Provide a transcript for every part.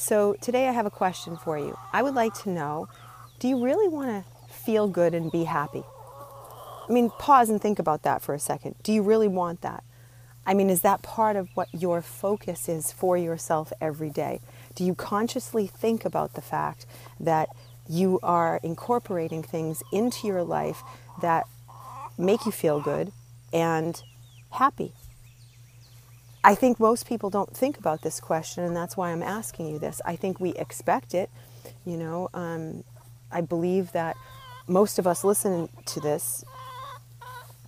So, today I have a question for you. I would like to know do you really want to feel good and be happy? I mean, pause and think about that for a second. Do you really want that? I mean, is that part of what your focus is for yourself every day? Do you consciously think about the fact that you are incorporating things into your life that make you feel good and happy? I think most people don't think about this question, and that's why I'm asking you this. I think we expect it. You know, um, I believe that most of us listen to this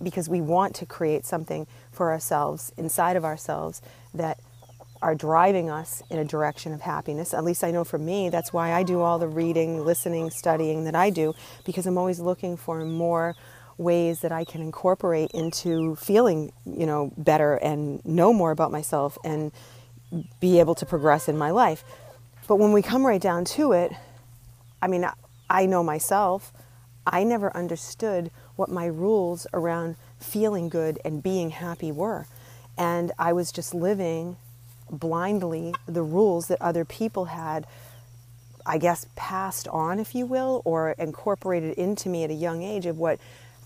because we want to create something for ourselves, inside of ourselves, that are driving us in a direction of happiness. At least I know for me, that's why I do all the reading, listening, studying that I do, because I'm always looking for more ways that I can incorporate into feeling, you know, better and know more about myself and be able to progress in my life. But when we come right down to it, I mean, I know myself, I never understood what my rules around feeling good and being happy were. And I was just living blindly the rules that other people had, I guess, passed on, if you will, or incorporated into me at a young age of what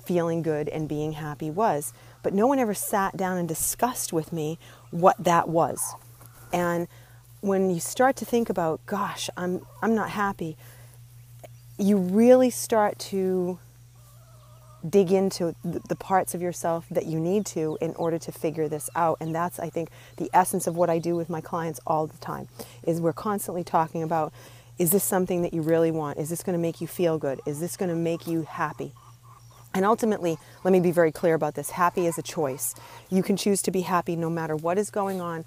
feeling good and being happy was. But no one ever sat down and discussed with me what that was. And when you start to think about, gosh, I'm, I'm not happy, you really start to dig into the parts of yourself that you need to in order to figure this out and that's i think the essence of what i do with my clients all the time is we're constantly talking about is this something that you really want is this going to make you feel good is this going to make you happy and ultimately, let me be very clear about this happy is a choice. You can choose to be happy no matter what is going on.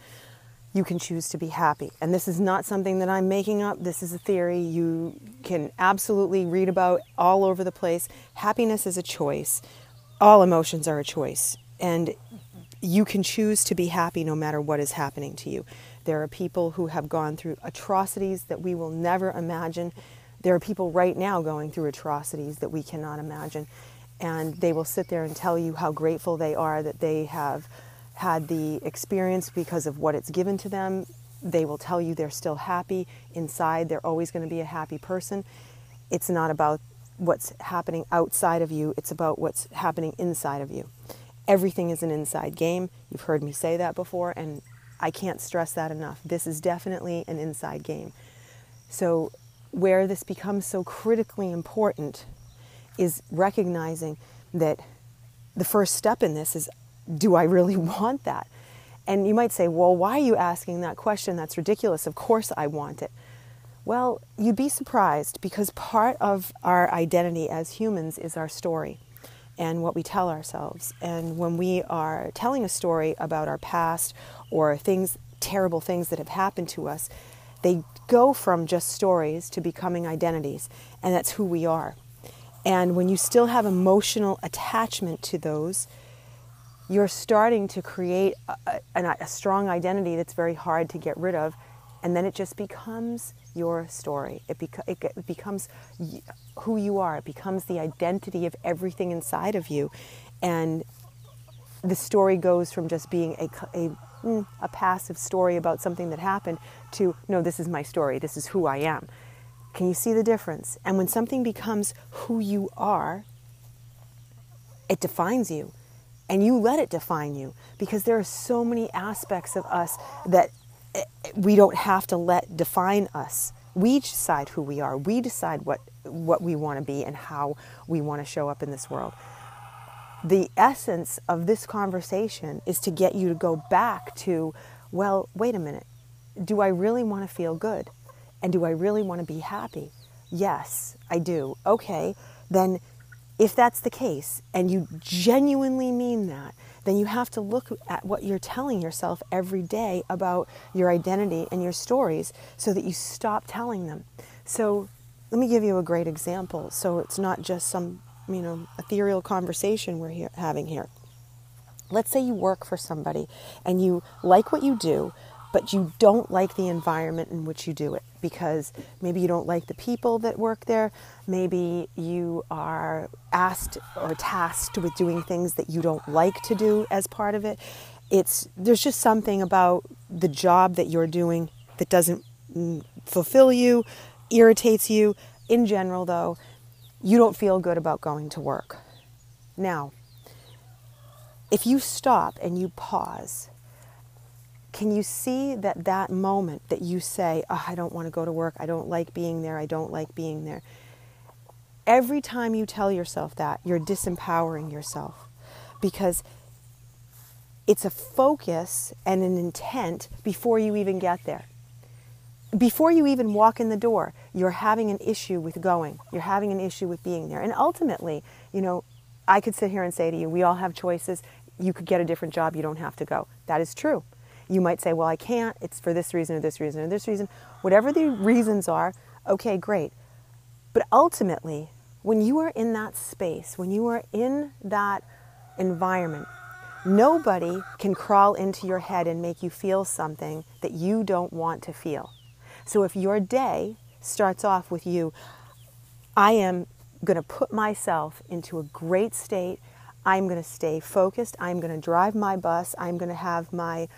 You can choose to be happy. And this is not something that I'm making up. This is a theory you can absolutely read about all over the place. Happiness is a choice. All emotions are a choice. And you can choose to be happy no matter what is happening to you. There are people who have gone through atrocities that we will never imagine. There are people right now going through atrocities that we cannot imagine and they will sit there and tell you how grateful they are that they have had the experience because of what it's given to them. They will tell you they're still happy inside, they're always going to be a happy person. It's not about what's happening outside of you, it's about what's happening inside of you. Everything is an inside game. You've heard me say that before, and I can't stress that enough. This is definitely an inside game. So, where this becomes so critically important is recognizing that the first step in this is do I really want that? And you might say, well, why are you asking that question? That's ridiculous. Of course I want it. Well, you'd be surprised because part of our identity as humans is our story and what we tell ourselves. And when we are telling a story about our past or things, terrible things that have happened to us, they go from just stories to becoming identities, and that's who we are. And when you still have emotional attachment to those, you're starting to create a, a, a, strong identity that's very hard to get rid of. And then it just becomes your story. It, beca- it becomes who you are. It becomes the identity of everything inside of you. And the story goes from just being a, a, mm, a passive story about something that happened to, no, this is my story. This is who I am. Can you see the difference? And when something becomes who you are, it defines you. And you let it define you because there are so many aspects of us that eh, we don't have to let define us. We decide who we are. We decide what, what we want to be and how we want to show up in this world. The essence of this conversation is to get you to go back to, well, wait a minute. Do I really want to feel good? And do I really want to be happy? Yes, I do. Okay, then if that's the case and you genuinely mean that, then you have to look at what you're telling yourself every day about your identity and your stories so that you stop telling them. So let me give you a great example. So it's not just some, you know, ethereal conversation we're here, having here. Let's say you work for somebody and you like what you do, but you don't like the environment in which you do it because maybe you don't like the people that work there. Maybe you are asked or tasked with doing things that you don't like to do as part of it. It's there's just something about the job that you're doing that doesn't mm, fulfill you, irritates you. In general, though, you don't feel good about going to work. Now, if you stop and you pause can you see that that moment that you say, oh, I don't want to go to work, I don't like being there, I don't like being there? Every time you tell yourself that, you're disempowering yourself because it's a focus and an intent before you even get there. Before you even walk in the door, you're having an issue with going. You're having an issue with being there. And ultimately, you know, I could sit here and say to you, we all have choices. You could get a different job, you don't have to go. That is true. You might say, well, I can't. It's for this reason or this reason or this reason. Whatever the reasons are, okay, great. But ultimately, when you are in that space, when you are in that environment, nobody can crawl into your head and make you feel something that you don't want to feel. So if your day starts off with you, I am going to put myself into a great state. I'm going to stay focused. I'm going to drive my bus. I'm going to have my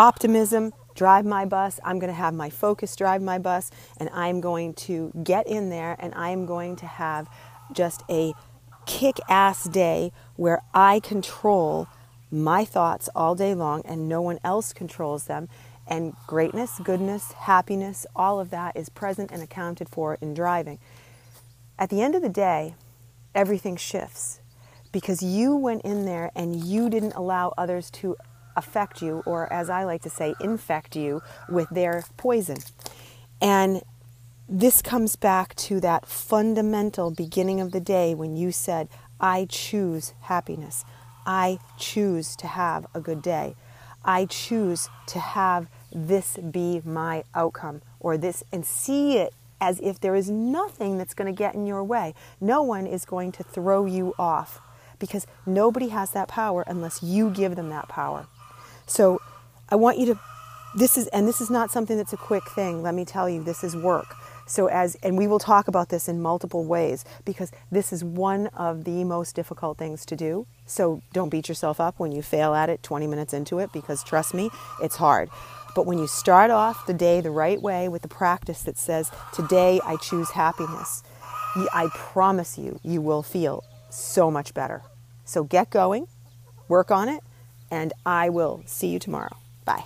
optimism drive my bus. I'm going to have my focus drive my bus, and I'm going to get in there and I'm going to have just a kick ass day where I control my thoughts all day long and no one else controls them. And greatness, goodness, happiness, all of that is present and accounted for in driving. At the end of the day, everything shifts because you went in there and you didn't allow others to affect you, or as I like to say, infect you with their poison. And this comes back to that fundamental beginning of the day when you said, I choose happiness. I choose to have a good day. I choose to have this be my outcome or this and see it as if there is nothing that's going to get in your way. No one is going to throw you off because nobody has that power unless you give them that power. So I want you to this is and this is not something that's a quick thing let me tell you this is work. So as and we will talk about this in multiple ways because this is one of the most difficult things to do. So don't beat yourself up when you fail at it 20 minutes into it because trust me it's hard. But when you start off the day the right way with the practice that says today i choose happiness i promise you you will feel so much better. So get going work on it and I will see you tomorrow. Bye.